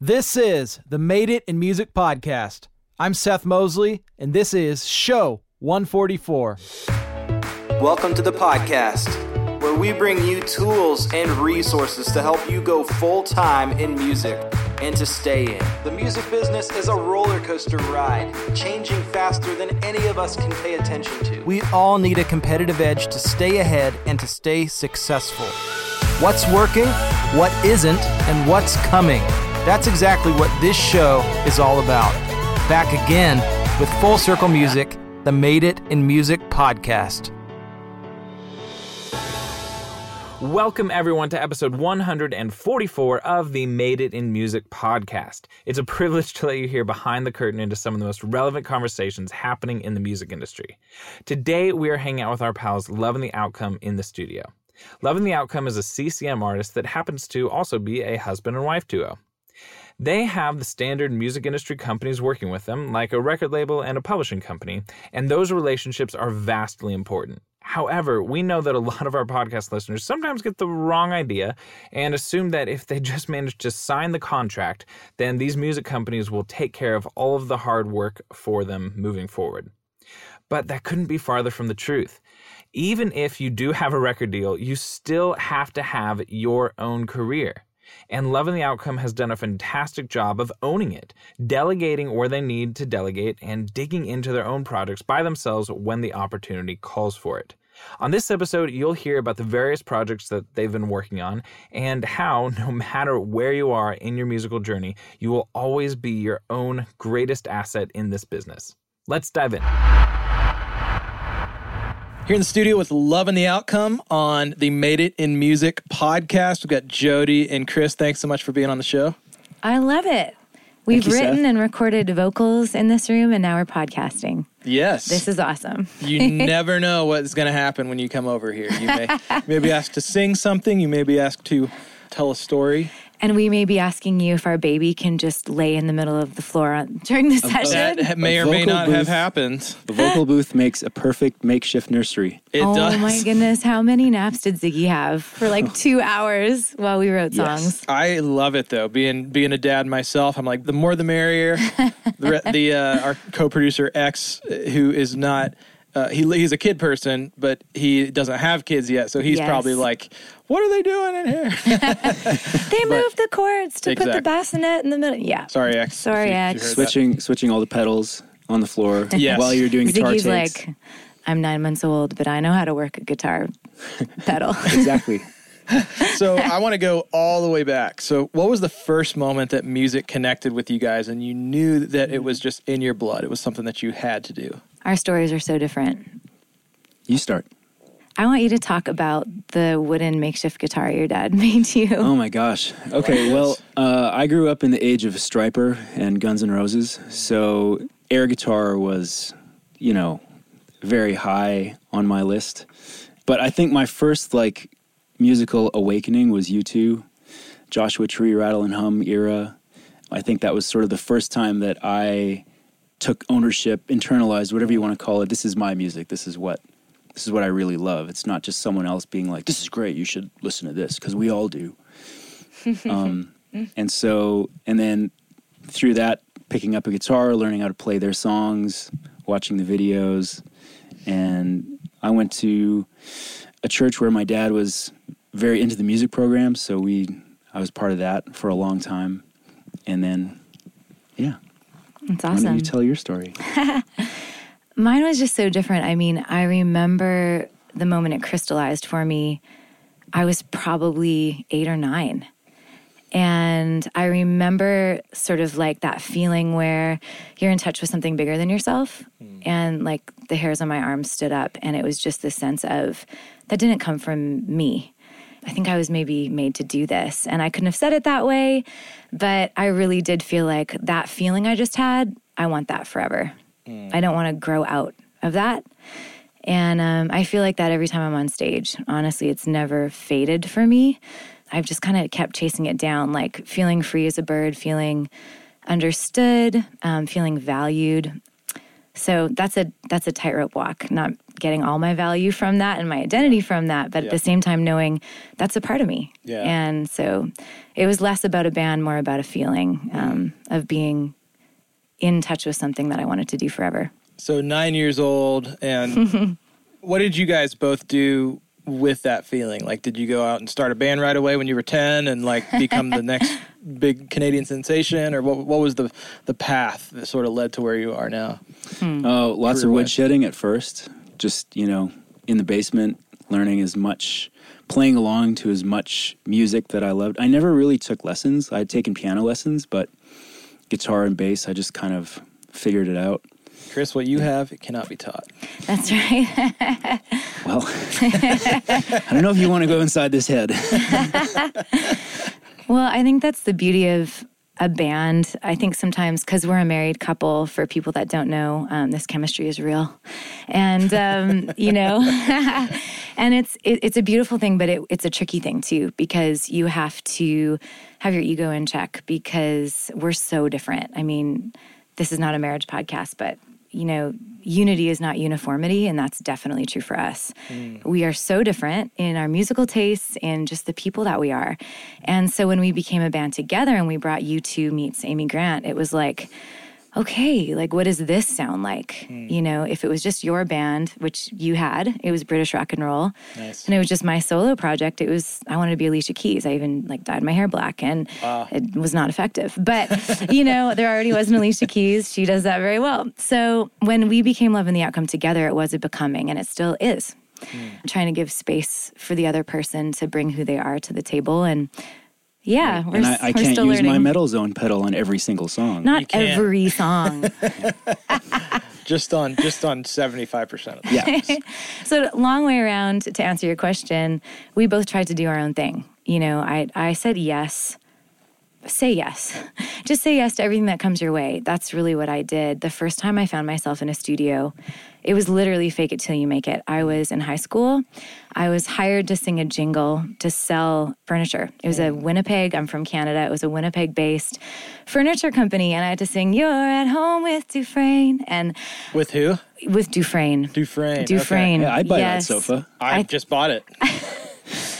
This is the Made It in Music podcast. I'm Seth Mosley, and this is Show 144. Welcome to the podcast, where we bring you tools and resources to help you go full time in music and to stay in. The music business is a roller coaster ride, changing faster than any of us can pay attention to. We all need a competitive edge to stay ahead and to stay successful. What's working, what isn't, and what's coming. That's exactly what this show is all about. Back again with Full Circle Music, the Made It in Music podcast. Welcome, everyone, to episode 144 of the Made It in Music podcast. It's a privilege to let you hear behind the curtain into some of the most relevant conversations happening in the music industry. Today, we are hanging out with our pals Love and the Outcome in the studio. Love and the Outcome is a CCM artist that happens to also be a husband and wife duo. They have the standard music industry companies working with them, like a record label and a publishing company, and those relationships are vastly important. However, we know that a lot of our podcast listeners sometimes get the wrong idea and assume that if they just manage to sign the contract, then these music companies will take care of all of the hard work for them moving forward. But that couldn't be farther from the truth. Even if you do have a record deal, you still have to have your own career. And Love Loving the Outcome has done a fantastic job of owning it, delegating where they need to delegate, and digging into their own projects by themselves when the opportunity calls for it. On this episode, you'll hear about the various projects that they've been working on and how, no matter where you are in your musical journey, you will always be your own greatest asset in this business. Let's dive in. Here in the studio with Love and the Outcome on the Made It in Music podcast. We've got Jodi and Chris. Thanks so much for being on the show. I love it. We've you, written Seth. and recorded vocals in this room, and now we're podcasting. Yes. This is awesome. you never know what's going to happen when you come over here. You may, you may be asked to sing something, you may be asked to tell a story. And we may be asking you if our baby can just lay in the middle of the floor on, during the session. That may or may vocal not have booth. happened. The vocal booth makes a perfect makeshift nursery. It oh does. my goodness, how many naps did Ziggy have for like two hours while we wrote Yes. songs? I love it though. Being being a dad myself, I'm like the more the merrier. the the uh, our co-producer X, uh, who is not. Uh, he, he's a kid person, but he doesn't have kids yet. So he's Yes. probably like, "What are they doing in here?" They moved the cords to put the bassinet in the middle. Yeah. Sorry, X. Sorry, you- X. you that. Switching switching all the pedals on the floor Yes. while you're doing guitar Ziggy's takes. like, I'm nine months old, but I know how to work a guitar pedal. exactly. so I want to go all the way back. So, what was the first moment that music connected with you guys, and you knew that it was just in your blood? It was something that you had to do. Our stories are so different. You start. I want you to talk about the wooden makeshift guitar your dad made you. Oh my gosh. Okay, well, uh, I grew up in the age of Stryper and Guns N' Roses, so air guitar was, you know, very high on my list. But I think my first like musical awakening was U2, Joshua Tree, Rattle and Hum era. I think that was sort of the first time that I took ownership, internalized, whatever you want to call it. This is my music. This is what this is what I really love. It's not just someone else being like, "This is great. You should listen to this," because we all do. um, and so, and then through that, picking up a guitar, learning how to play their songs, watching the videos, and I went to a church where my dad was very into the music program, so we I was part of that for a long time, and then yeah, That's why don't awesome. you tell your story? Mine was just so different. I mean, I remember the moment it crystallized for me. I was probably eight or nine. And I remember sort of like that feeling where you're in touch with something bigger than yourself. Hmm. And like the hairs on my arms stood up. And it was just this sense of that didn't come from me. I think I was maybe made to do this. And I couldn't have said it that way. But I really did feel like that feeling I just had, I want that forever. I don't want to grow out of that. And um, I feel like that every time I'm on stage. Honestly, it's never faded for me. I've just kind of kept chasing it down, like feeling free as a bird, feeling understood, um, feeling valued. So that's a that's a tightrope walk, not getting all my value from that and my identity from that, but Yeah. at the same time knowing that's a part of me. Yeah. And so it was less about a band, more about a feeling Mm. um, of being in touch with something that I wanted to do forever. So nine years old, and what did you guys both do with that feeling? Like, did you go out and start a band right away when you were ten, and like become the next big Canadian sensation, or what? What was the the path that sort of led to where you are now? Hmm. Oh, lots of Career-wise. woodshedding at first. Just you know, in the basement, learning as much, playing along to as much music that I loved. I never really took lessons. I'd taken piano lessons, but guitar and bass, I just kind of figured it out. Chris, what you have, it cannot be taught. That's right. Well, I don't know if you want to go inside this head. Well, I think that's the beauty of a band. I think sometimes because we're a married couple, for people that don't know, um, this chemistry is real, and um, you know, and it's it, it's a beautiful thing, but it, it's a tricky thing too because you have to have your ego in check because we're so different. I mean, this is not a marriage podcast, but you know, unity is not uniformity, and that's definitely true for us. Hmm. We are so different in our musical tastes and just the people that we are. And so when we became a band together and we brought U2 meets Amy Grant, it was like, okay, like what does this sound like? Hmm. You know, if it was just your band, which you had, it was British rock and roll. Nice. And it was just my solo project. It was I wanted to be Alicia Keys. I even like dyed my hair black and ah. it was not effective. But you know, there already was an Alicia Keys. She does that very well. So when we became Love and the Outcome together, it was a becoming and it still is. Hmm. Trying to give space for the other person to bring who they are to the table and yeah, we're, and I, s- I we're can't still use learning. my metal zone pedal on every single song. You Not can't. every song. Just on just on seventy five percent of them. yeah. So long way around to answer your question, we both tried to do our own thing. You know, I I said yes. Say yes. Just say yes to everything that comes your way. That's really what I did. The first time I found myself in a studio, it was literally fake it till you make it. I was in high school. I was hired to sing a jingle to sell furniture. It was a mm. Winnipeg, I'm from Canada. It was a Winnipeg based furniture company. And I had to sing, You're at home with Dufresne. And With who? with Dufresne. Dufresne. Dufresne. Yeah, I'd buy yes. that sofa. I, I- just bought it.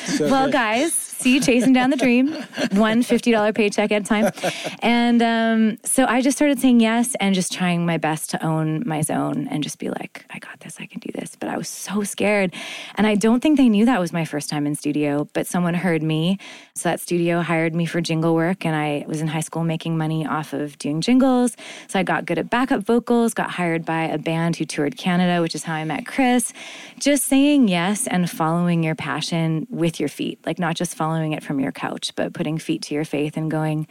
So Well, good. guys, see, chasing down the dream, one $50 paycheck at a time. And um, so I just started saying yes and just trying my best to own my zone and just be like, I got this, I can do this. But I was so scared. And I don't think they knew that was my first time in studio, but someone heard me. So that studio hired me for jingle work. And I was in high school making money off of doing jingles. So I got good at backup vocals, got hired by a band who toured Canada, which is how I met Chris. Just saying yes and following your passion with your feet, like not just following it from your couch, but putting feet to your faith and going,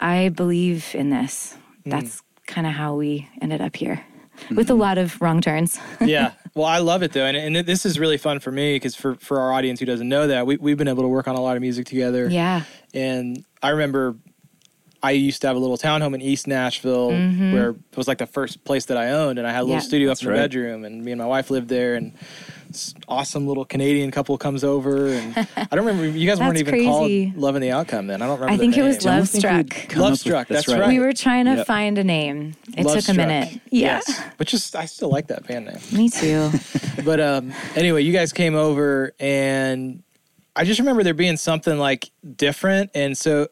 I believe in this. Hmm. That's kind of how we ended up here hmm. with a lot of wrong turns. yeah. Well, I love it though, and, and this is really fun for me because for for our audience who doesn't know that, we we've been able to work on a lot of music together. yeah. And I remember I used to have a little townhome in East Nashville mm-hmm. where it was like the first place that I owned, and I had a little Yeah. studio up in the right. bedroom, and me and my wife lived there, and this awesome little Canadian couple comes over, and I don't remember you guys weren't That's even called called Love and the Outcome then. I don't remember. I the think it was name. Love Struck. Love Struck, that's right. We were trying to Yep. find a name. It Love took a minute. Yeah. Yes, but just I still like that band name. Me too. but um, anyway, you guys came over, and I just remember there being something like different, and so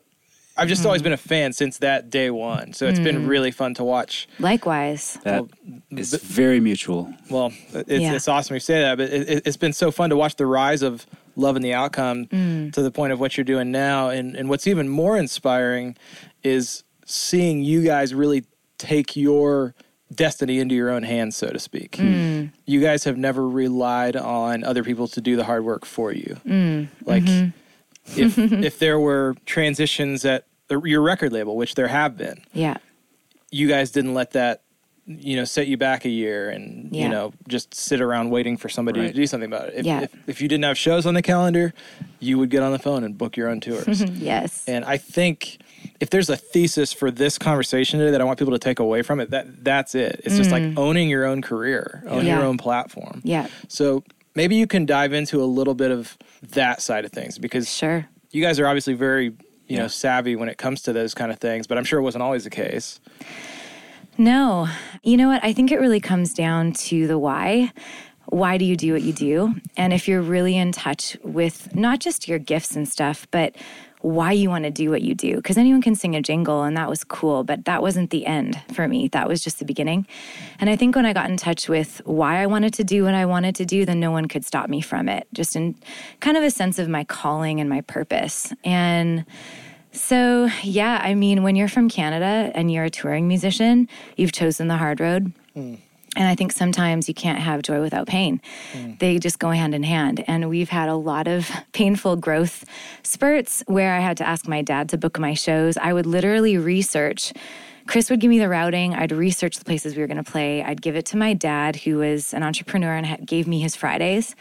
I've just Hmm. always been a fan since that day one. So it's been really fun to watch. Likewise. That is very mutual. Well, it's, Yeah. it's awesome you say that, but it, it- it's been so fun to watch the rise of love and the outcome Mm. to the point of what you're doing now, and and what's even more inspiring is seeing you guys really take your destiny into your own hands, so to speak. Mm. You guys have never relied on other people to do the hard work for you. Mm. Like, Mm-hmm. if if there were transitions at the, your record label, which there have been, Yeah. you guys didn't let that you know set you back a year and Yeah. you know just sit around waiting for somebody to do something about it if, Yeah. if, if you didn't have shows on the calendar you would get on the phone and book your own tours Yes. and i think if there's a thesis for this conversation today that i want people to take away from it that that's it it's just like owning your own career owning Mm. Yeah. your own platform Yeah. so maybe you can dive into a little bit of that side of things because Sure. you guys are obviously very you know savvy when it comes to those kind of things but i'm sure it wasn't always the case No. You know what? I think it really comes down to the why. Why do you do what you do? And if you're really in touch with not just your gifts and stuff, but why you want to do what you do. Because anyone can sing a jingle, and that was cool, but that wasn't the end for me. That was just the beginning. And I think when I got in touch with why I wanted to do what I wanted to do, then no one could stop me from it, just in kind of a sense of my calling and my purpose. And so, yeah, I mean, when you're from Canada and you're a touring musician, you've chosen the hard road. Mm. And I think sometimes you can't have joy without pain. Mm. They just go hand in hand. And we've had a lot of painful growth spurts where I had to ask my dad to book my shows. I would literally research Chris would give me the routing. I'd research the places we were going to play. I'd give it to my dad, who was an entrepreneur and gave me his Fridays,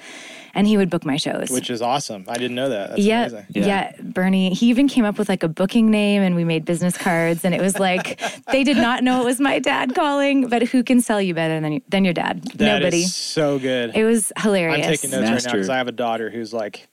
and he would book my shows. Which is awesome. I didn't know that. That's yeah, amazing. Yeah. yeah, Bernie. He even came up with like a booking name, and we made business cards. And it was like they did not know it was my dad calling, but who can sell you better than than your dad? That Nobody. so good. It was hilarious. I'm taking notes Master. right now because I have a daughter who's like,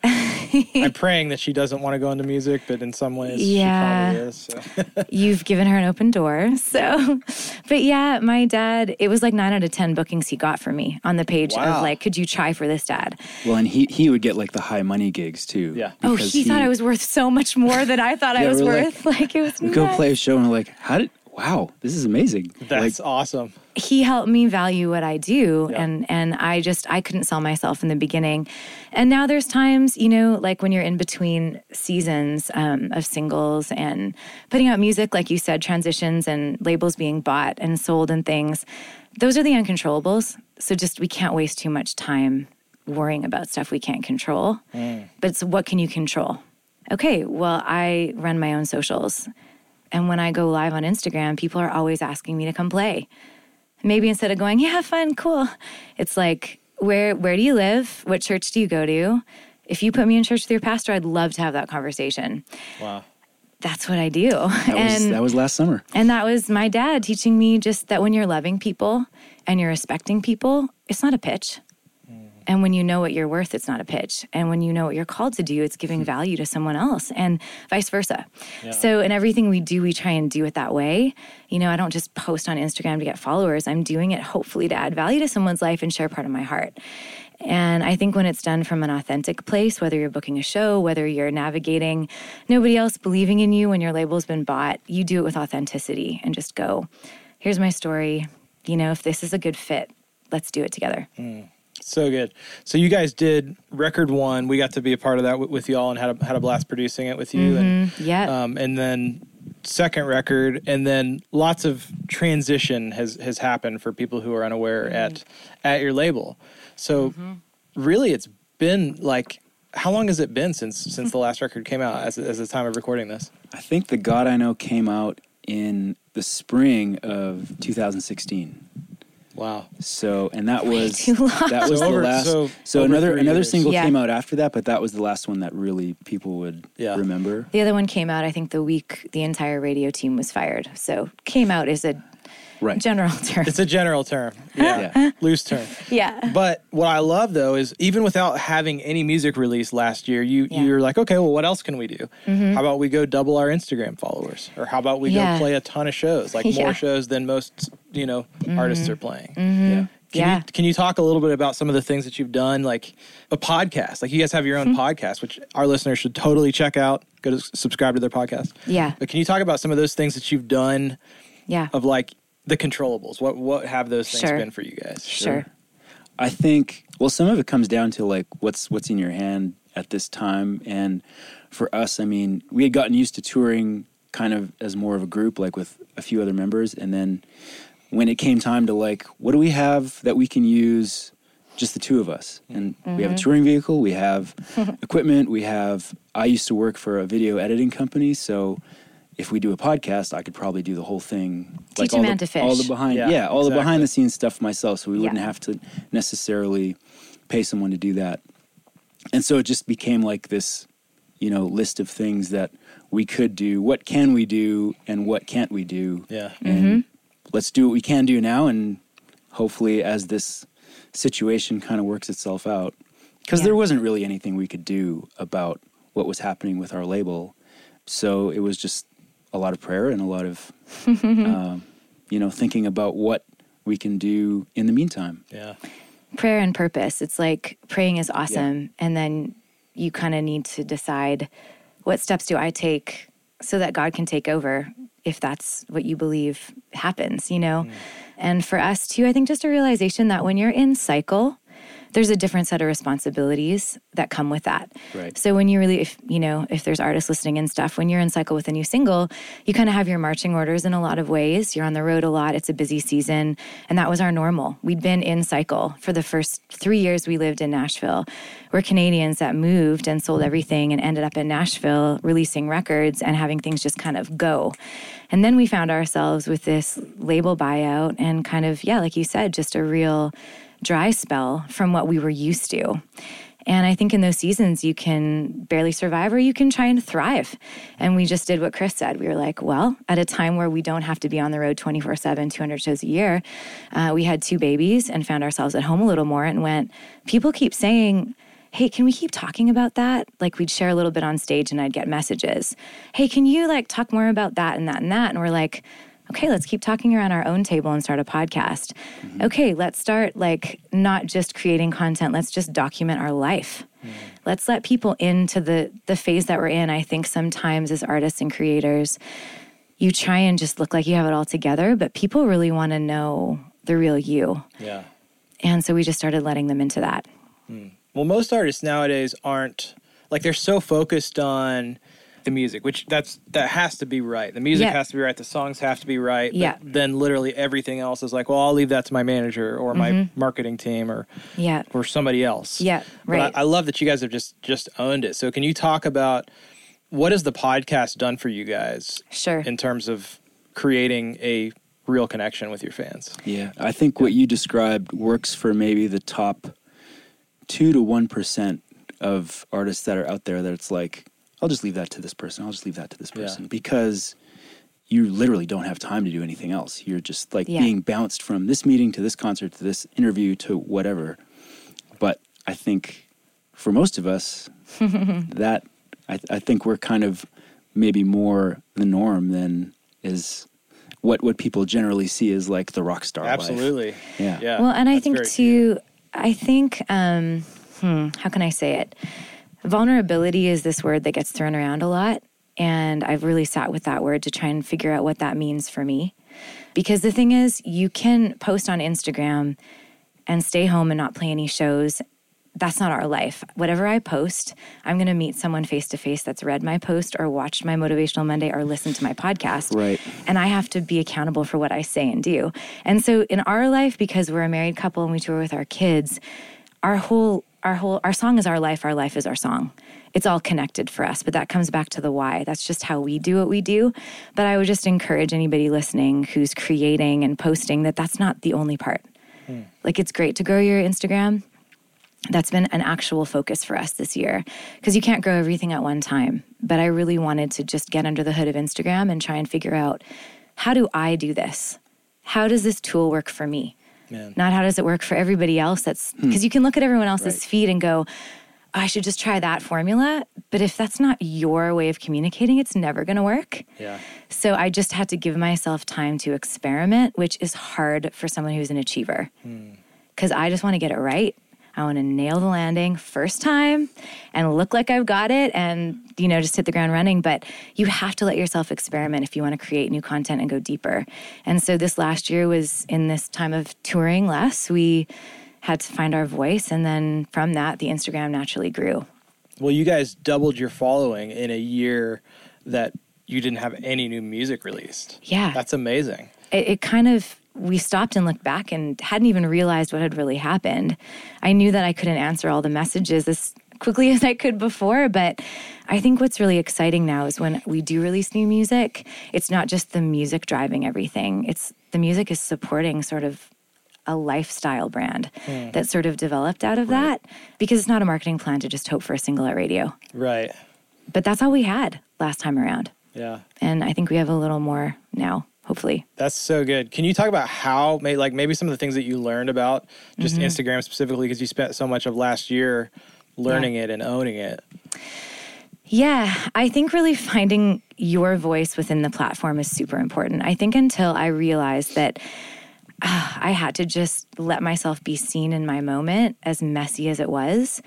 I'm praying that she doesn't want to go into music, but in some ways, yeah, she probably is. So. You've given her an open door, so but yeah, my dad, it was like nine out of 10 bookings he got for me on the page wow. of like, could you try for this dad? Well, and he, he would get like the high money gigs too. Yeah. Oh, he, he, thought I was worth so much more than I thought yeah, I was worth. Like, like, it was we go play a show and we're like, how did, wow, this is amazing. That's like, awesome. He helped me value what I do yeah. and and I just I couldn't sell myself in the beginning. And now there's times, you know, like when you're in between seasons um, of singles and putting out music, like you said, transitions and labels being bought and sold and things. Those are the uncontrollables. So just we can't waste too much time worrying about stuff we can't control. Mm. But it's what can you control? Okay, well, I run my own socials. And when I go live on Instagram, people are always asking me to come play. Maybe instead of going, yeah, fun, cool, it's like, where where do you live? What church do you go to? If you put me in church with your pastor, I'd love to have that conversation. Wow. That's what I do. That and was, that was last summer. And that was my dad teaching me just that when you're loving people and you're respecting people, it's not a pitch. And when you know what you're worth, it's not a pitch. And when you know what you're called to do, it's giving value to someone else and vice versa. Yeah. So, in everything we do, we try and do it that way. You know, I don't just post on Instagram to get followers, I'm doing it hopefully to add value to someone's life and share part of my heart. And I think when it's done from an authentic place, whether you're booking a show, whether you're navigating nobody else believing in you when your label's been bought, you do it with authenticity and just go, here's my story. You know, if this is a good fit, let's do it together. Mm. So good. So you guys did record one. We got to be a part of that with, with y'all and had a, had a blast producing it with you. Mm-hmm. And yeah. Um, and then second record, and then lots of transition has has happened for people who are unaware mm-hmm. at at your label. So mm-hmm. really, it's been like how long has it been since since the last record came out as as the time of recording this? I think the God I Know came out in the spring of 2016. Wow. So and that was that was so the over, last. So, so another another years. single yeah. came out after that, but that was the last one that really people would yeah. remember. The other one came out. I think the week the entire radio team was fired. So came out is a right. general term. It's a general term. Yeah. yeah. Loose term. Yeah. But what I love though is even without having any music release last year, you yeah. you're like, okay, well, what else can we do? Mm-hmm. How about we go double our Instagram followers, or how about we yeah. go play a ton of shows, like more shows than most you know mm-hmm. artists are playing. Mm-hmm. Yeah. Can yeah. You, can you talk a little bit about some of the things that you've done, like a podcast? Like you guys have your own mm-hmm. podcast, which our listeners should totally check out. Go to subscribe to their podcast. Yeah. But can you talk about some of those things that you've done? Yeah. Of like the controllables. What what have those things sure. been for you guys? Sure. sure. I think well, some of it comes down to like what's what's in your hand at this time, and for us, I mean, we had gotten used to touring kind of as more of a group, like with a few other members, and then when it came time to like, what do we have that we can use? Just the two of us, and mm-hmm. we have a mm-hmm. touring vehicle. We have equipment. We have. I used to work for a video editing company, so if we do a podcast, I could probably do the whole thing. Teach like all man the, to fish. All the behind, yeah, yeah all exactly. the behind the scenes stuff myself, so we wouldn't have to necessarily pay someone to do that. And so it just became like this, you know, list of things that we could do. What can we do, and what can't we do? Yeah, and mm-hmm. let's do what we can do now, and hopefully, as this situation kind of works itself out, because yeah. there wasn't really anything we could do about what was happening with our label. So it was just a lot of prayer and a lot of um, you know, thinking about what we can do in the meantime. Yeah. Prayer and purpose. It's like praying is awesome. Yeah. And then you kind of need to decide what steps do I take so that God can take over if that's what you believe happens, you know? Mm. And for us too, I think just a realization that when you're in cycle, there's a different set of responsibilities that come with that. Right. So when you really, if you know, if there's artists listening and stuff, when you're in cycle with a new single, you kind of have your marching orders in a lot of ways. You're on the road a lot. It's a busy season, and that was our normal. We'd been in cycle for the first three years we lived in Nashville. We're Canadians that moved and sold everything and ended up in Nashville releasing records and having things just kind of go. And then we found ourselves with this label buyout and kind of, yeah, like you said, just a real dry spell from what we were used to. And I think in those seasons, you can barely survive or you can try and thrive. And we just did what Chris said. We were like, well, at a time where we don't have to be on the road 24 7, 200 shows a year, uh, we had two babies and found ourselves at home a little more and went, people keep saying, hey, can we keep talking about that? Like we'd share a little bit on stage and I'd get messages. Hey, can you like talk more about that and that and that? And we're like, okay, let's keep talking around our own table and start a podcast. Mm-hmm. Okay, let's start like not just creating content, let's just document our life. Mm-hmm. Let's let people into the the phase that we're in. I think sometimes as artists and creators, you try and just look like you have it all together, but people really want to know the real you. Yeah. And so we just started letting them into that. Mm. Well, most artists nowadays aren't like they're so focused on the music, which that's that has to be right. The music yeah. has to be right. The songs have to be right. Yeah. Then literally everything else is like, well, I'll leave that to my manager or my mm-hmm. marketing team or yeah or somebody else. Yeah. Right. I, I love that you guys have just just owned it. So can you talk about what has the podcast done for you guys? Sure. In terms of creating a real connection with your fans. Yeah, I think what you described works for maybe the top two to one percent of artists that are out there. That it's like I'll just leave that to this person. I'll just leave that to this person yeah. because you literally don't have time to do anything else. You're just like yeah. being bounced from this meeting to this concert to this interview to whatever. But I think for most of us, that I, I think we're kind of maybe more the norm than is what what people generally see as like the rock star. Absolutely. Life. Yeah. yeah. Well, and I think too. I think um, hmm, how can I say it? Vulnerability is this word that gets thrown around a lot. And I've really sat with that word to try and figure out what that means for me. Because the thing is, you can post on Instagram and stay home and not play any shows. That's not our life. Whatever I post, I'm going to meet someone face to face that's read my post or watched my Motivational Monday or listened to my podcast. Right. And I have to be accountable for what I say and do. And so in our life, because we're a married couple and we tour with our kids, our whole our whole our song is our life our life is our song. It's all connected for us but that comes back to the why. That's just how we do what we do. But i would just encourage anybody listening who's creating and posting that that's not the only part. Hmm. like it's great to grow your instagram. That's been an actual focus for us this year because you can't grow everything at one time. But i really wanted to just get under the hood of instagram and try and figure out how do i do this? How does this tool work for me Man. Not how does it work for everybody else that's because hmm. you can look at everyone else's right. feed and go, I should just try that formula. But if that's not your way of communicating, it's never going to work. Yeah. So I just had to give myself time to experiment, which is hard for someone who's an achiever. Because hmm. I just want to get it right. I want to nail the landing first time and look like I've got it and, you know, just hit the ground running. But you have to let yourself experiment if you want to create new content and go deeper. And so this last year was in this time of touring less, we had to find our voice. And then from that, the Instagram naturally grew. Well, you guys doubled your following in a year that you didn't have any new music released. Yeah. That's amazing. It, it kind of we stopped and looked back and hadn't even realized what had really happened. I knew that I couldn't answer all the messages as quickly as I could before, but I think what's really exciting now is when we do release new music, it's not just the music driving everything. It's the music is supporting sort of a lifestyle brand mm. that sort of developed out of right. that because it's not a marketing plan to just hope for a single at radio. Right. But that's all we had last time around. Yeah. And I think we have a little more now hopefully. That's so good. Can you talk about how, like, maybe some of the things that you learned about just mm-hmm. Instagram specifically, because you spent so much of last year learning yeah. it and owning it? Yeah, I think really finding your voice within the platform is super important. I think until I realized that uh, I had to just let myself be seen in my moment, as messy as it was.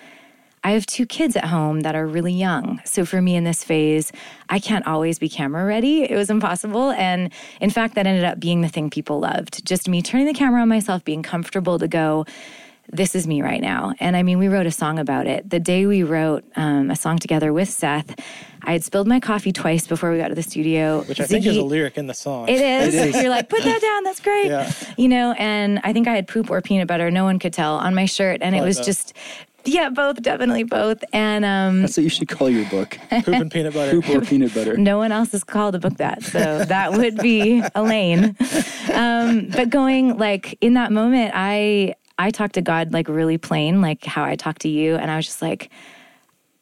I have two kids at home that are really young. So for me in this phase, I can't always be camera ready. It was impossible. And in fact, that ended up being the thing people loved. Just me turning the camera on myself, being comfortable to go, this is me right now. And I mean, we wrote a song about it. The day we wrote um, a song together with Seth, I had spilled my coffee twice before we got to the studio. Which I Ziggy, think is a lyric in the song. It is. it is. You're like, put that down. That's great. Yeah. You know, and I think I had poop or peanut butter. No one could tell on my shirt. And it was just yeah, both, definitely both. And um, that's what you should call your book. Poop and peanut butter. Poop or peanut butter. No one else has called a book that, so that would be Elaine. Um, but going like in that moment, I I talked to God like really plain, like how I talked to you, and I was just like,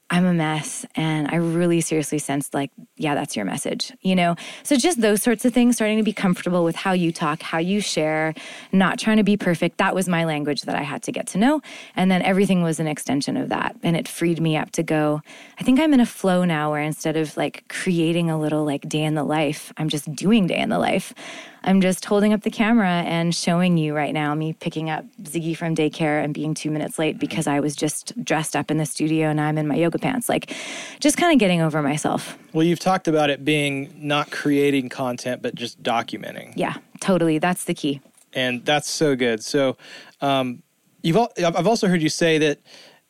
I'm a mess. And I really seriously sensed, like, yeah, that's your message, you know? So just those sorts of things, starting to be comfortable with how you talk, how you share, not trying to be perfect. That was my language that I had to get to know. And then everything was an extension of that. And it freed me up to go, I think I'm in a flow now where instead of like creating a little like day in the life, I'm just doing day in the life. I'm just holding up the camera and showing you right now me picking up Ziggy from daycare and being two minutes late because I was just dressed up in the studio and I'm in my yoga pants. Like, just kind of getting over myself. Well, you've talked about it being not creating content, but just documenting. Yeah, totally. That's the key. And that's so good. So, um, you've al- I've also heard you say that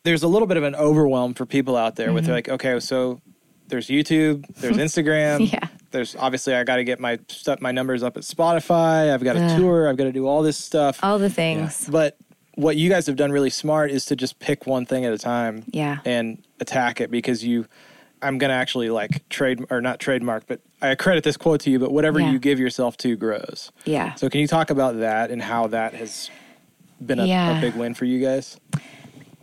there's a little bit of an overwhelm for people out there mm-hmm. with like, okay, so there's YouTube, there's Instagram. yeah. There's obviously I got to get my stuff, my numbers up at Spotify. I've got a tour. I've got to do all this stuff. All the things. Yeah. But what you guys have done really smart is to just pick one thing at a time. Yeah. And attack it because you. I'm gonna actually like trade or not trademark, but I credit this quote to you. But whatever yeah. you give yourself to grows. Yeah. So can you talk about that and how that has been a, a big win for you guys?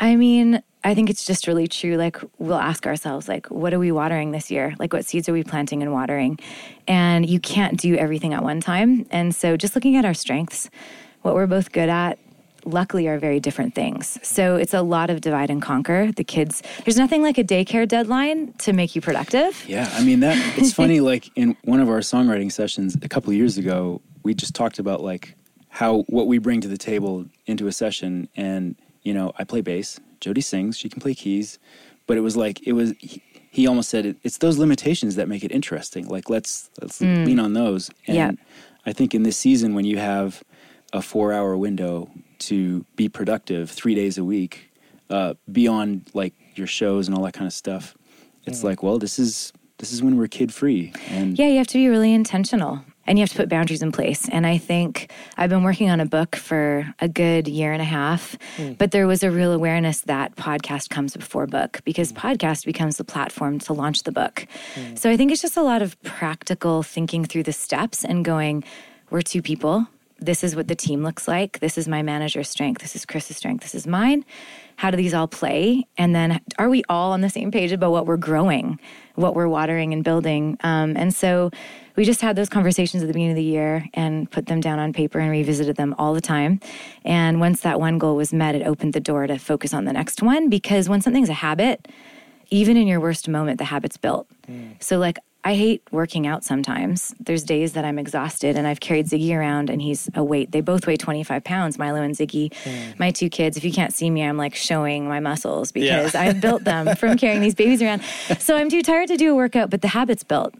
I mean, I think it's just really true. Like, we'll ask ourselves, like, what are we watering this year? Like, what seeds are we planting and watering? And you can't do everything at one time. And so, just looking at our strengths, what we're both good at, luckily are very different things. So, it's a lot of divide and conquer. The kids, there's nothing like a daycare deadline to make you productive. Yeah. I mean, that it's funny, like, in one of our songwriting sessions a couple years ago, we just talked about, like, how what we bring to the table into a session. And, you know, I play bass Jody sings, she can play keys, but it was like it was. He, he almost said it, it's those limitations that make it interesting. Like let's let's mm. lean on those. And yeah. I think in this season when you have a four hour window to be productive three days a week, uh, beyond like your shows and all that kind of stuff, it's mm. like well this is this is when we're kid free. And yeah, you have to be really intentional and you have to put boundaries in place. And I think I've been working on a book for a good year and a half, mm. but there was a real awareness that podcast comes before book because mm. podcast becomes the platform to launch the book. Mm. So I think it's just a lot of practical thinking through the steps and going, we're two people. This is what the team looks like. This is my manager's strength. This is Chris's strength. This is mine. How do these all play? And then are we all on the same page about what we're growing, what we're watering and building? Um, and so we just had those conversations at the beginning of the year and put them down on paper and revisited them all the time. And once that one goal was met, it opened the door to focus on the next one because when something's a habit, even in your worst moment, the habit's built. Mm. So, like, I hate working out sometimes. There's days that I'm exhausted and I've carried Ziggy around and he's a weight. They both weigh 25 pounds, Milo and Ziggy. Mm. My two kids, if you can't see me, I'm like showing my muscles because yeah. I've built them from carrying these babies around. So I'm too tired to do a workout, but the habit's built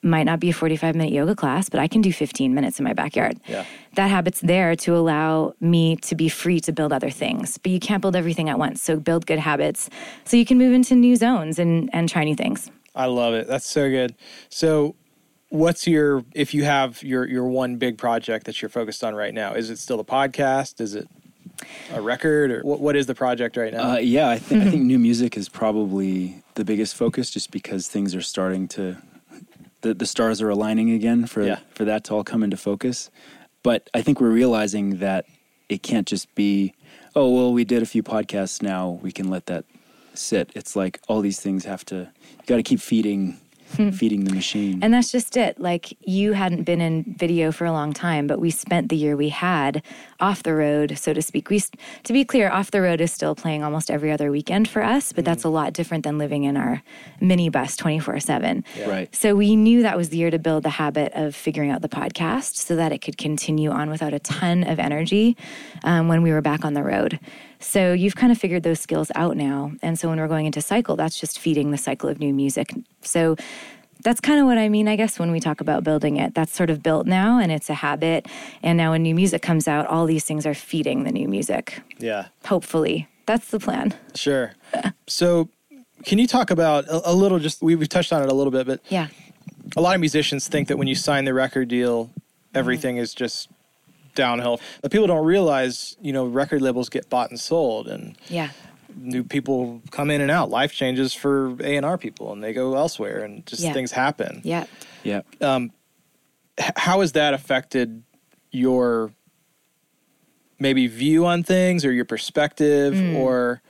might not be a 45 minute yoga class, but I can do 15 minutes in my backyard. Yeah. That habit's there to allow me to be free to build other things. But you can't build everything at once. So build good habits so you can move into new zones and, and try new things. I love it. That's so good. So what's your if you have your your one big project that you're focused on right now? Is it still a podcast? Is it a record or what, what is the project right now? Uh, yeah, I, th- I think new music is probably the biggest focus just because things are starting to the, the stars are aligning again for yeah. for that to all come into focus. But I think we're realizing that it can't just be, oh well, we did a few podcasts now, we can let that sit. It's like all these things have to you got to keep feeding feeding the machine. And that's just it. Like you hadn't been in video for a long time, but we spent the year we had off the road, so to speak. We, to be clear, off the road is still playing almost every other weekend for us, but that's a lot different than living in our minibus twenty four seven. Right. So we knew that was the year to build the habit of figuring out the podcast, so that it could continue on without a ton of energy um, when we were back on the road. So you've kind of figured those skills out now. And so when we're going into cycle, that's just feeding the cycle of new music. So that's kind of what I mean, I guess, when we talk about building it. That's sort of built now and it's a habit. And now when new music comes out, all these things are feeding the new music. Yeah. Hopefully. That's the plan. Sure. so, can you talk about a, a little, just, we, we've touched on it a little bit, but Yeah. a lot of musicians think that when you sign the record deal, everything is just downhill. But people don't realize, you know, record labels get bought and sold, and Yeah. new people come in and out. Life changes for A and R people, and they go elsewhere, and just Yeah. things happen. Yeah. yeah. H- how has that affected your maybe view on things or your perspective Hmm. or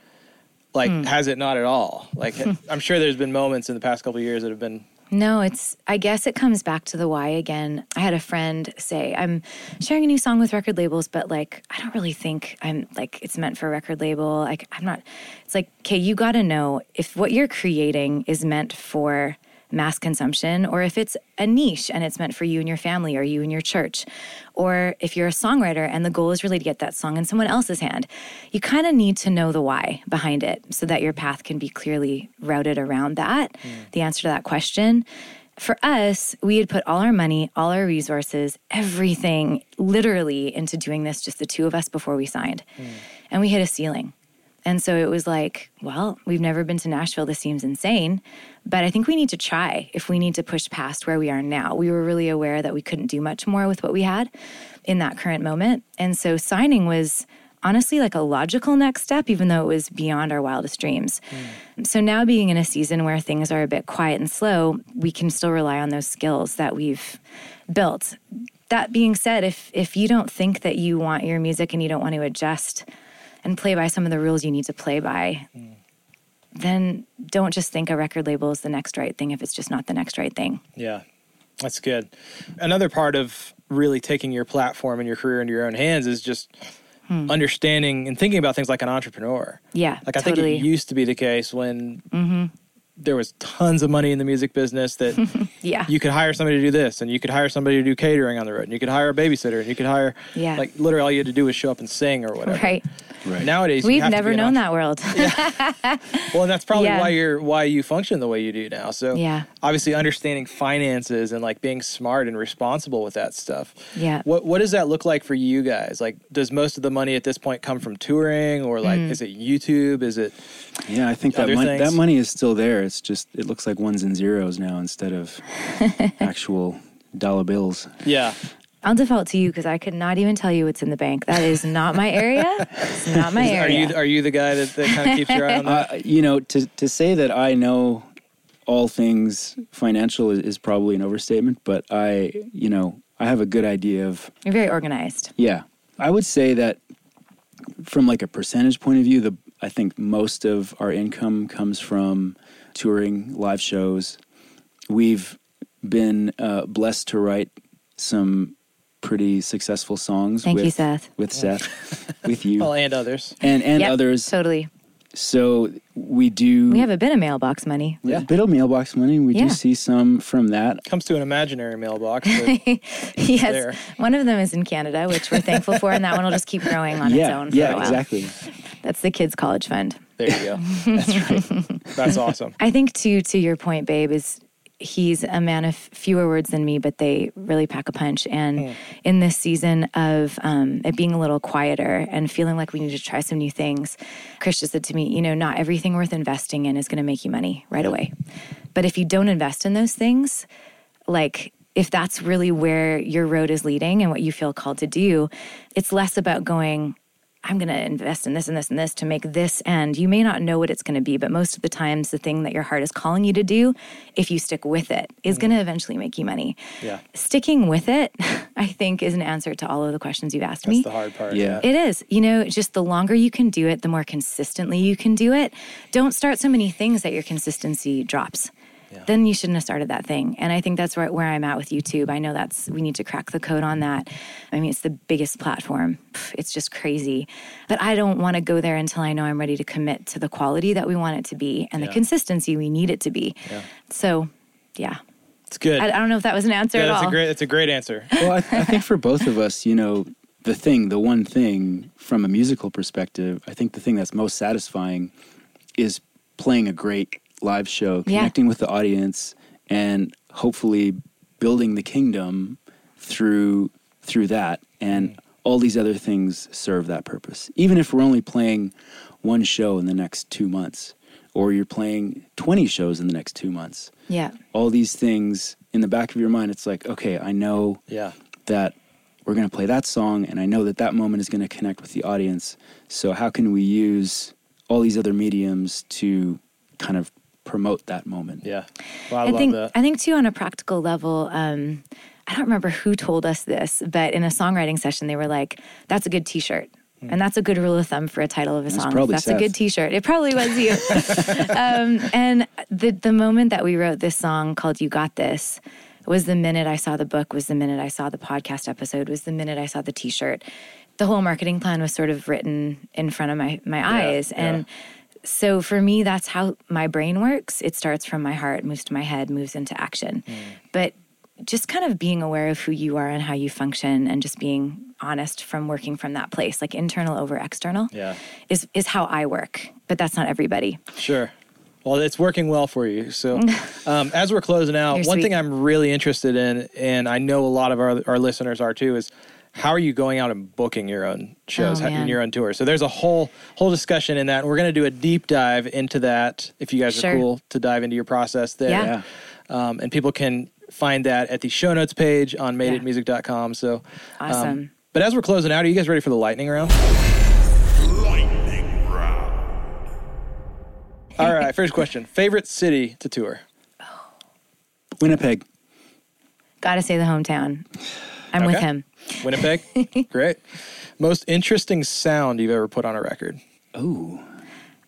like has it not at all like i'm sure there's been moments in the past couple of years that have been No, it's, I guess it comes back to the why again. I had a friend say, I'm sharing a new song with record labels, but like, I don't really think I'm like, it's meant for a record label. Like, I'm not, it's like, okay, you got to know if what you're creating is meant for mass consumption or if it's a niche and it's meant for you and your family or you and your church or if you're a songwriter and the goal is really to get that song in someone else's hand you kind of need to know the why behind it so that your path can be clearly routed around that hmm. the answer to that question for us, we had put all our money, all our resources, everything literally into doing this, just the two of us before we signed. Hmm. And we hit a ceiling. And so it was like, well, we've never been to Nashville. This seems insane. But I think we need to try if we need to push past where we are now. We were really aware that we couldn't do much more with what we had in that current moment. And so signing was honestly like a logical next step, even though it was beyond our wildest dreams. Mm. So now being in a season where things are a bit quiet and slow, we can still rely on those skills that we've built. That being said, if if you don't think that you want your music and you don't want to adjust and play by some of the rules you need to play by, then don't just think a record label is the next right thing if it's just not the next right thing. Yeah, that's good. Another part of really taking your platform and your career into your own hands is just hmm. understanding and thinking about things like an entrepreneur. Yeah, Like I totally. think it used to be the case when mm-hmm. there was tons of money in the music business that yeah. you could hire somebody to do this and you could hire somebody to do catering on the road and you could hire a babysitter and you could hire Yeah. like literally all you had to do was show up and sing or whatever. right. Right. Nowadays We've have to never be known entre- that world. Well, that's probably Yeah. why you're why you function the way you do now. So Yeah. obviously understanding finances and like being smart and responsible with that stuff. Yeah. What what does that look like for you guys? Like does most of the money at this point come from touring or like Mm. is it YouTube? Is it Yeah, I think that money, that money is still there. It's just it looks like ones and zeros now instead of actual dollar bills. yeah. I'll default to you because I could not even tell you what's in the bank. That is not my area. It's not my area. Are you are you the guy that, that kind of keeps your eye on that? Uh, you know, to to say that I know all things financial is, is probably an overstatement, but I, you know, I have a good idea of You're very organized. Yeah. I would say that from like a percentage point of view, the I think most of our income comes from touring, live shows. We've been uh, blessed to write some pretty successful songs Thank with, you, Seth. with Seth, with you, Well, and others. and and Yep, others. Totally. So we do We have a bit of mailbox money. Yeah. a bit of mailbox money. We Yeah. do see some from that. Comes to an imaginary mailbox. Yes. there. One of them is in Canada, which we're thankful for, and that one will just keep growing on its own for a yeah, while. exactly. That's the kids' college fund. there you go. That's right. That's awesome. I think to to your point, babe, is he's a man of fewer words than me, but they really pack a punch. And in this season of um, it being a little quieter and feeling like we need to try some new things, Chris just said to me, you know, not everything worth investing in is going to make you money right away. But if you don't invest in those things, like if that's really where your road is leading and what you feel called to do, it's less about going, I'm going to invest in this and this and this to make this end. You may not know what it's going to be, but most of the times, the thing that your heart is calling you to do, if you stick with it, is mm. going to eventually make you money. Yeah. Sticking with it, I think, is an answer to all of the questions you've asked me. That's the hard part. Yeah. It is. You know, just the longer you can do it, the more consistently you can do it. Don't start so many things that your consistency drops. Yeah. then you shouldn't have started that thing. And I think that's where, where I'm at with YouTube. I know that's, we need to crack the code on that. I mean, it's the biggest platform. It's just crazy. But I don't want to go there until I know I'm ready to commit to the quality that we want it to be and yeah. the consistency we need it to be. Yeah. So, yeah. It's good. I, I, don't know if that was an answer yeah, at that's all. A great, that's a great answer. well, I, I think for both of us, you know, the thing, the one thing from a musical perspective, I think the thing that's most satisfying is playing a great live show, connecting yeah. with the audience, and hopefully building the kingdom through through that. And mm. all these other things serve that purpose. Even if we're only playing one show in the next two months, or you're playing 20 shows in the next two months. Yeah. All these things in the back of your mind, it's like, okay, I know yeah. that we're going to play that song, and I know that that moment is going to connect with the audience. So, how can we use all these other mediums to kind of promote that moment? Yeah. Well, I, I think, that. I think, too, on a practical level, um, I don't remember who told us this, but in a songwriting session, they were like, that's a good t shirt. Hmm. And that's a good rule of thumb for a title of a song. That's Seth. a good T-shirt. It probably was you. um, and the the moment that we wrote this song called "You Got This," was the minute I saw the book, was the minute I saw the podcast episode, was the minute I saw the t shirt. The whole marketing plan was sort of written in front of my, my yeah, eyes. And yeah. So for me, that's how my brain works. It starts from my heart, moves to my head, moves into action. Mm. But just kind of being aware of who you are and how you function and just being honest from working from that place like internal over external yeah. is is how i work but that's not everybody sure well, it's working well for you. So, um, as we're closing out, You're one sweet. thing I'm really interested in, and I know a lot of our, our listeners are too, is how are you going out and booking your own shows, oh, your own tour? So there's a whole whole discussion in that, and we're going to do a deep dive into that. If you guys sure. are cool to dive into your process there, yeah. Um, and people can find that at the show notes page on madeitmusic.com. So um, awesome. Um, but as we're closing out, are you guys ready for the lightning round? lightning round? All right, first question. Favorite city to tour? Winnipeg. Gotta say the hometown. I'm okay. with him. Winnipeg? Great. Most interesting sound you've ever put on a record? Oh.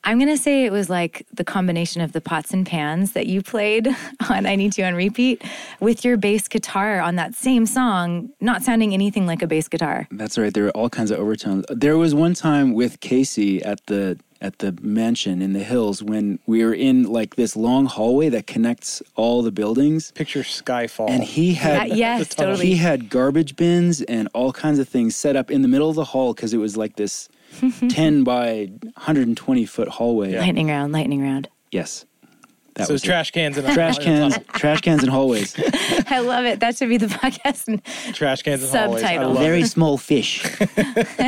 I'm going to say it was like the combination of the pots and pans that you played on I Need You on repeat with your bass guitar on that same song, not sounding anything like a bass guitar. That's right. There were all kinds of overtones. There was one time with Casey at the at the mansion in the hills when we were in like this long hallway that connects all the buildings. Picture Skyfall. And he had yeah, yes, totally. He had garbage bins and all kinds of things set up in the middle of the hall because it was like this 10 by 120 foot hallway. Lightning round, lightning round. Yes. That so was trash it. cans and trash cans, trash cans and hallways. I love it. That should be the podcast. Trash cans and subtitle. Very it. small fish.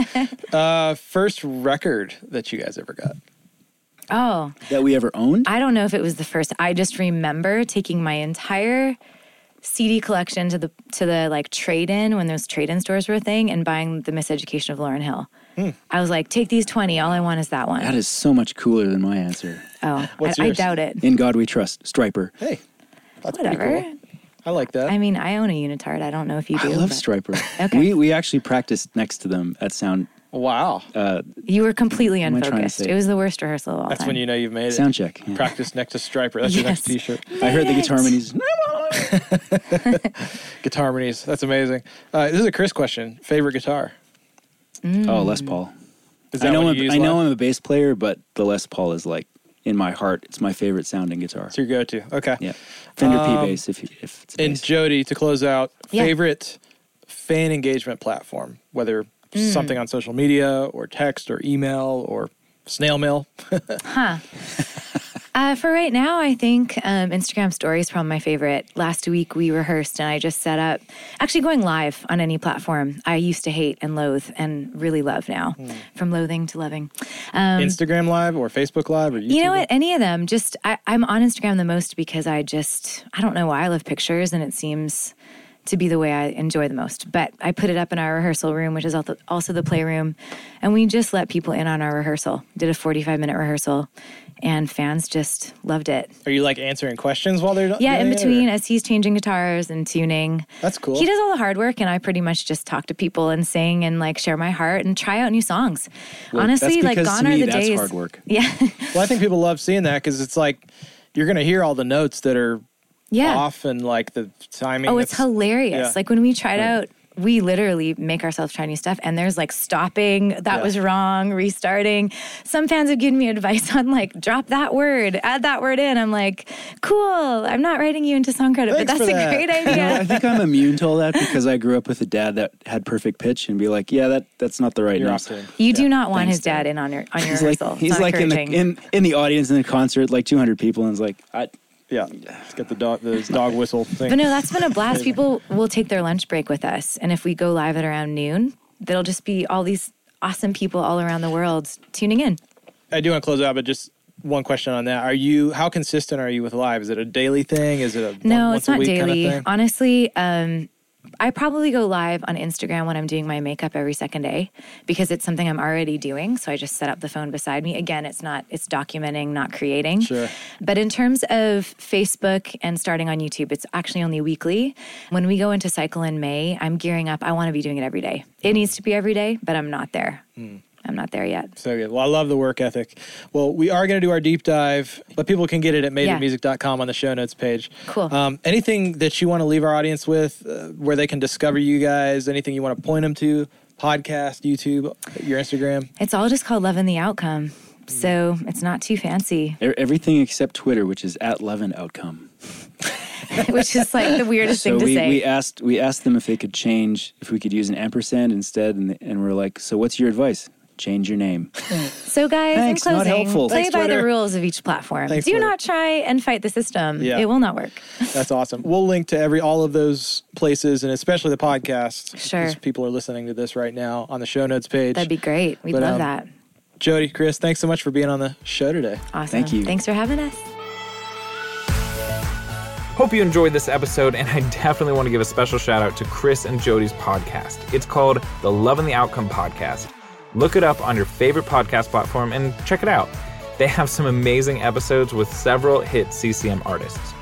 uh, first record that you guys ever got. Oh, that we ever owned. I don't know if it was the first. I just remember taking my entire CD collection to the to the like trade in when those trade in stores were a thing and buying the Miseducation of Lauryn Hill. Hmm. I was like, take these 20. All I want is that one. That is so much cooler than my answer. Oh, I, I, doubt it. In God we trust. Stryper. Hey, that's Whatever. Cool. I like that. I mean, I own a unitard. I don't know if you do. I love but... Stryper. okay. We, we actually practiced next to them at Sound. Wow. Uh, you were completely unfocused. It was the worst rehearsal of all That's time. when you know you've made it. Sound check. Yeah. Practice next to Stryper. That's yes. your next t shirt. I heard the guitar harmonies. guitar harmonies. That's amazing. Uh, this is a Chris question. Favorite guitar? Mm. Oh, Les Paul. I know, I'm, I know I'm a bass player, but the Les Paul is like in my heart. It's my favorite sounding guitar. It's your go-to. Okay. Yeah. Fender um, P bass. If you, if it's and Jodi to close out, yeah. favorite fan engagement platform, whether mm. something on social media or text or email or snail mail. huh. Uh, for right now, I think um, Instagram stories probably my favorite. Last week we rehearsed and I just set up, actually going live on any platform. I used to hate and loathe and really love now, mm. from loathing to loving. Um, Instagram live or Facebook live or YouTube? You know what? Any of them. Just I, I'm on Instagram the most because I just I don't know why I love pictures and it seems to be the way I enjoy the most. But I put it up in our rehearsal room, which is also the playroom, and we just let people in on our rehearsal. Did a 45 minute rehearsal, and fans just loved it. Are you like answering questions while they're yeah in between as he's changing guitars and tuning? That's cool. He does all the hard work, and I pretty much just talk to people and sing and like share my heart and try out new songs. Well, Honestly, like gone are the that's days. hard work. Yeah. well, I think people love seeing that because it's like you're going to hear all the notes that are Yeah. off and like the timing. Oh, it's hilarious. yeah. Like when we tried out, we literally make ourselves try new stuff, and there's like stopping, that Yeah. was wrong, restarting. Some fans have given me advice on like, drop that word, add that word in. I'm like, cool, I'm not writing you into song credit, Thanks but that's for a that. great You know, I think I'm immune to all that because I grew up with a dad that had perfect pitch and be like, yeah, that that's not the right You're note. off to. you do not want Thanks, his dad Dad. in on your on your He's like rehearsal. It's he's like in the in, in the audience in the concert, like 200 people, and it's like, I, Yeah, it's got the dog, the dog whistle thing. But no, that's been a blast. People will take their lunch break with us. And if we go live at around noon, there'll just be all these awesome people all around the world tuning in. I do want to close out, but just one question on that: Are you how consistent are you with live? Is it a daily thing? Is it a No, it's not week kind of daily. Honestly, um, I probably go live on Instagram when I'm doing my makeup every second day because it's something I'm already doing. So I just set up the phone beside me. Again, it's not, it's documenting, not creating. Sure. But in terms of Facebook and starting on YouTube, it's actually only weekly. When we go into cycle in May, I'm gearing up. I want to be doing it every day. It needs to be every day, but I'm not there. Hmm. I'm not there yet. So good. Well, I love the work ethic. Well, we are going to do our deep dive, but people can get it at Yeah. madeitmusic.com on the show notes page. Cool. Um, anything that you want to leave our audience with, uh, where they can discover you guys? Anything you want to point them to? Podcast, YouTube, your Instagram. It's all just called Love and the Outcome. So it's not too fancy, everything except Twitter, which is at Levin Outcome. which is like the weirdest So thing to we, say. we asked we asked them if they could change if we could use an ampersand instead, and, and we're like, so what's your advice? Change your name. So, guys, Thanks, in not closing, helpful. play Thanks, by Twitter. the rules of each platform. Thanks, Do Twitter. not try and fight the system. Yeah. It will not work. That's awesome. We'll link to every all of those places, and especially the podcast. Sure. because People are listening to this right now on the show notes page. That'd be great. We'd But, love um, that. Jodi, Chris, thanks so much for being on the show today. Awesome. thank you. Thanks for having us. Hope you enjoyed this episode, and I definitely want to give a special shout out to Chris and Jodi's podcast. It's called the Love and the Outcome Podcast. Look it up on your favorite podcast platform and check it out. They have some amazing episodes with several hit CCM artists.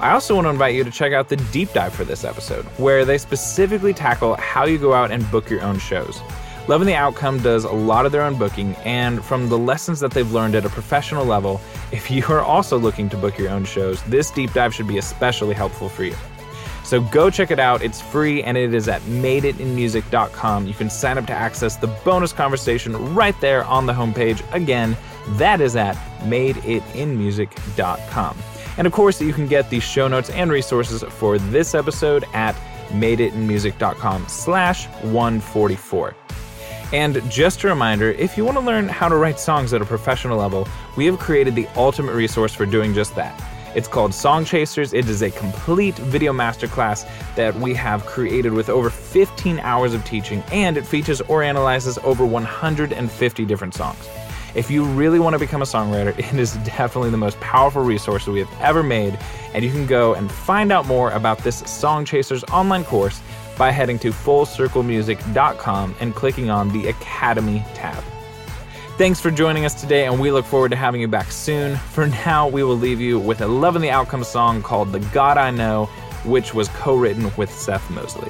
I also want to invite you to check out the deep dive for this episode, where they specifically tackle how you go out and book your own shows. Love and the Outcome does a lot of their own booking, and from the lessons that they've learned at a professional level, if you are also looking to book your own shows, this deep dive should be especially helpful for you. So go check it out. It's free and it is at madeitinmusic.com. You can sign up to access the bonus conversation right there on the homepage. Again, that is at madeitinmusic.com. And of course, you can get the show notes and resources for this episode at madeitinmusic.com slash 144. And just a reminder if you want to learn how to write songs at a professional level, we have created the ultimate resource for doing just that. It's called Song Chasers. It is a complete video masterclass that we have created with over 15 hours of teaching, and it features or analyzes over 150 different songs. If you really want to become a songwriter, it is definitely the most powerful resource we have ever made, and you can go and find out more about this Song Chasers online course by heading to fullcirclemusic.com and clicking on the Academy tab. Thanks for joining us today, and we look forward to having you back soon. For now, we will leave you with a Love and the Outcome song called The God I Know, which was co written with Seth Mosley.